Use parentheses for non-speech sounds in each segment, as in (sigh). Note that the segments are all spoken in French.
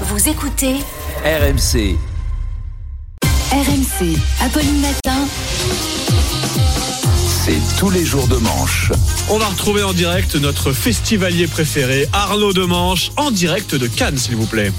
Vous écoutez RMC. RMC, Apolline Matin. C'est tous les jours de manche. On va retrouver en direct notre festivalier préféré, Arnaud de Manche, en direct de Cannes, s'il vous plaît.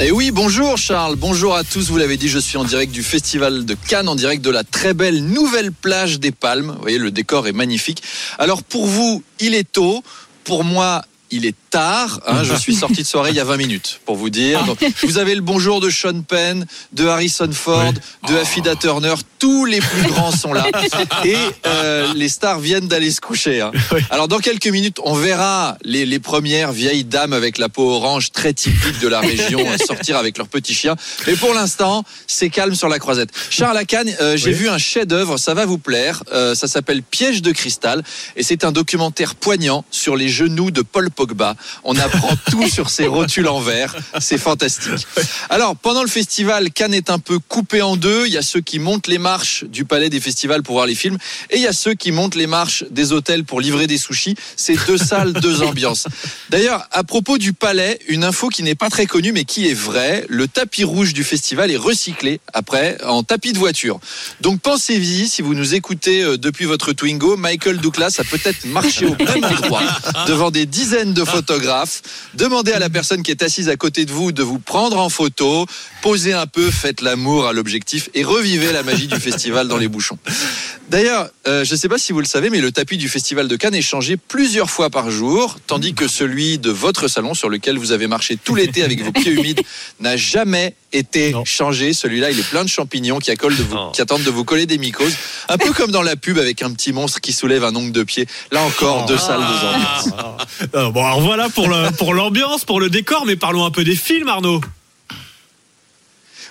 Et Eh oui, bonjour Charles, bonjour à tous. Vous l'avez dit, je suis en direct du festival de Cannes, en direct de la très belle nouvelle plage des Palmes. Vous voyez, le décor est magnifique. Alors pour vous, il est tôt. Pour moi, il est tard. hein. je suis sorti de soirée il y a 20 minutes, pour vous dire. Donc, vous avez le bonjour de Sean Penn, de Harrison Ford, de Affida Turner. Tous les plus grands sont là. (laughs) Et euh, les stars viennent d'aller se coucher. hein. Alors dans quelques minutes, on verra les, les premières vieilles dames avec la peau orange très typique de la région (laughs) euh, sortir avec leurs petits chiens. Mais pour l'instant, c'est calme sur la croisette. Charles Lacagne, euh, j'ai Oui. vu un chef-d'œuvre, ça va vous plaire. Euh, ça s'appelle Piège de cristal et c'est un documentaire poignant sur les genoux de Paul Pogba. On apprend tout sur ses rotules en verre. C'est fantastique. Alors pendant le festival, Cannes est un peu coupé en deux. Il y a ceux qui montent les marches du palais des festivals pour voir les films et il y a ceux qui montent les marches des hôtels pour livrer des sushis. C'est deux salles, deux ambiances. D'ailleurs, à propos du palais, une info qui n'est pas très connue mais qui est vraie. Le tapis rouge du festival est recyclé après en tapis de voiture. Donc pensez-y, si vous nous écoutez euh, depuis votre Twingo, Michael Douglas a peut-être marché au même endroit (laughs) devant des dizaines de Demandez à la personne qui est assise à côté de vous de vous prendre en photo, posez un peu, faites l'amour à l'objectif et revivez la magie du (laughs) festival dans les bouchons. D'ailleurs, euh, je ne sais pas si vous le savez, mais le tapis du Festival de Cannes est changé plusieurs fois par jour, tandis que celui de votre salon, sur lequel vous avez marché tout l'été avec vos pieds humides, (laughs) n'a jamais été Non. changé. Celui-là, il est plein de champignons qui, accolent de vous, qui attendent de vous coller des mycoses. Un peu comme dans la pub avec un petit monstre qui soulève un ongle de pied. Là encore, deux salles, deux ambiances. Euh, bon, alors voilà pour le- pour l'ambiance, pour le décor, mais parlons un peu des films, Arnaud.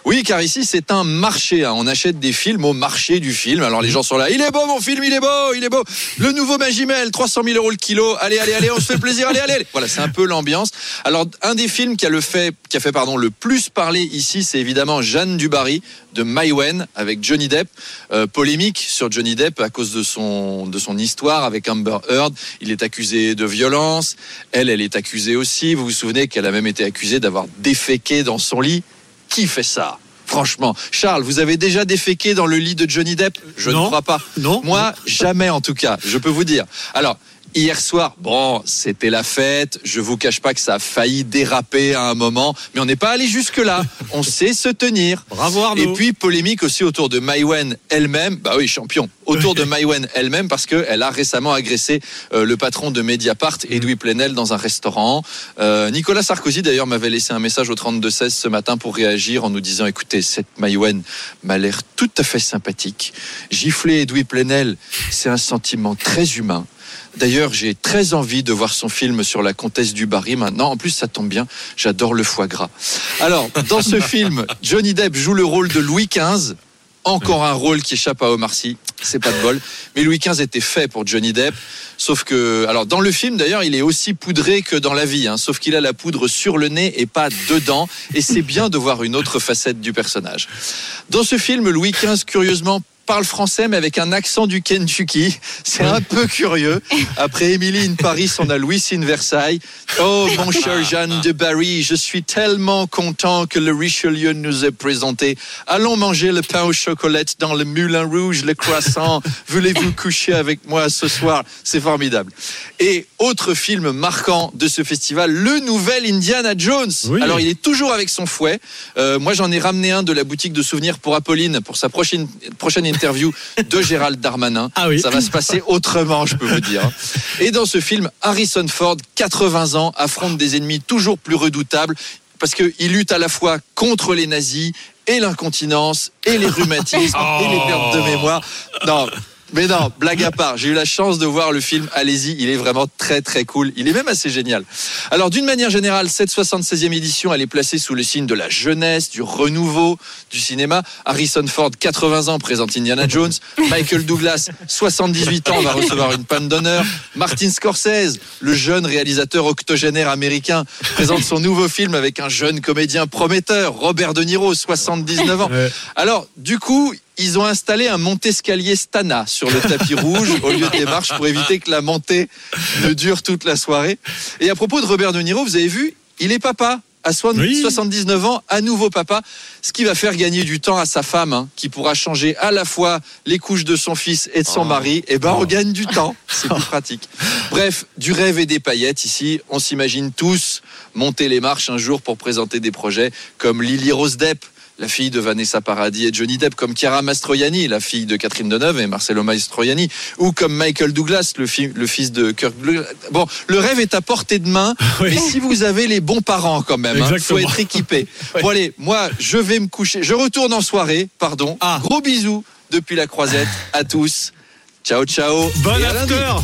Oui, car ici, c'est un marché. hein. On achète des films au marché du film. Alors les gens sont là. Il est beau, mon film, il est beau, il est beau. Le nouveau Magimel, 300 000 euros le kilo. Allez, allez, allez, on se fait plaisir. Allez, allez. allez. Voilà, c'est un peu l'ambiance. Alors, un des films qui a, le fait, qui a fait pardon, le plus parler ici, c'est évidemment Jeanne Dubarry de Maïwen avec Johnny Depp. Euh, polémique sur Johnny Depp à cause de son, de son histoire avec Amber Heard. Il est accusé de violence. Elle, elle est accusée aussi. Vous vous souvenez qu'elle a même été accusée d'avoir déféqué dans son lit. Qui fait ça Franchement, Charles, vous avez déjà déféqué dans le lit de Johnny Depp? Je Non. ne crois pas. Non. Moi, jamais en tout cas, je peux vous dire. Alors, hier soir, bon, c'était la fête. Je vous cache pas que ça a failli déraper à un moment, mais on n'est pas allé jusque-là. (laughs) On sait se tenir. Bravo Arnaud. Et puis polémique aussi autour de Maïwen elle-même, bah oui champion, autour de (laughs) Maïwen elle-même parce qu'elle a récemment agressé euh, le patron de Mediapart, Edoui Plenel, dans un restaurant. Euh, Nicolas Sarkozy d'ailleurs m'avait laissé un message au 32-16 ce matin pour réagir en nous disant écoutez, cette Maïwen m'a l'air tout à fait sympathique. Gifler Edoui Plenel, c'est un sentiment très humain. D'ailleurs, j'ai très envie de voir son film sur la comtesse du Barry maintenant. En plus, ça tombe bien, j'adore le foie gras. Alors, dans ce (laughs) film, Johnny Depp joue le rôle de Louis XV. Encore un rôle qui échappe à Omar Sy, c'est pas de bol. Mais Louis XV était fait pour Johnny Depp, sauf que, alors dans le film d'ailleurs, il est aussi poudré que dans la vie, hein, sauf qu'il a la poudre sur le nez et pas dedans, et c'est bien de voir une autre facette du personnage. Dans ce film, Louis XV, curieusement, parle français mais avec un accent du Kentucky. C'est un peu curieux. Après Emily in Paris, on a Louis in Versailles. Oh mon cher Jeanne de Barry, je suis tellement content que le Richelieu nous ait présenté. Allons manger le pain au chocolat dans le Moulin Rouge, le croissant. Voulez-vous coucher avec moi ce soir? C'est formidable. Et autre film marquant de ce festival, le nouvel Indiana Jones. Oui. Alors il est toujours avec son fouet. Euh, moi j'en ai ramené un de la boutique de souvenirs pour Apolline pour sa prochaine prochaine interview de Gérald Darmanin. Ah oui. Ça va se passer autrement, je peux vous dire. Et dans ce film, Harrison Ford, 80 ans, affronte des ennemis toujours plus redoutables parce qu'il lutte à la fois contre les nazis et l'incontinence et les rhumatismes et les pertes de mémoire. Non. Mais non, blague à part, j'ai eu la chance de voir le film, allez-y, il est vraiment très très cool, il est même assez génial. Alors d'une manière générale, cette 76e édition, elle est placée sous le signe de la jeunesse, du renouveau du cinéma. Harrison Ford, 80 ans, présente Indiana Jones. Michael Douglas, 78 ans, va recevoir une panne d'honneur. Martin Scorsese, le jeune réalisateur octogénaire américain, présente son nouveau film avec un jeune comédien prometteur, Robert De Niro, 79 ans. Alors, du coup, ils ont installé un monte-escalier Stana sur le tapis (laughs) rouge au lieu des marches pour éviter que la montée ne dure toute la soirée. Et à propos de Robert De Niro, vous avez vu il est papa. À soin- Oui. 79 ans, à nouveau papa, ce qui va faire gagner du temps à sa femme, hein, qui pourra changer à la fois les couches de son fils et de son mari. Et ben, on gagne du temps, c'est plus pratique. Bref, du rêve et des paillettes ici. On s'imagine tous monter les marches un jour pour présenter des projets comme Lily Rose Depp, la fille de Vanessa Paradis et Johnny Depp, comme Chiara Mastroianni, la fille de Catherine Deneuve et Marcelo Mastroianni, ou comme Michael Douglas, le, fi- le fils de Kirk Douglas. Bon, le rêve est à portée de main, (laughs) Oui. mais si vous avez les bons parents quand même, il faut Exactement. être équipé. (laughs) Bon allez, moi je vais me coucher, je retourne en soirée, pardon. Ah. Gros bisous depuis la croisette à tous. Ciao ciao. Bon Et à lundi. after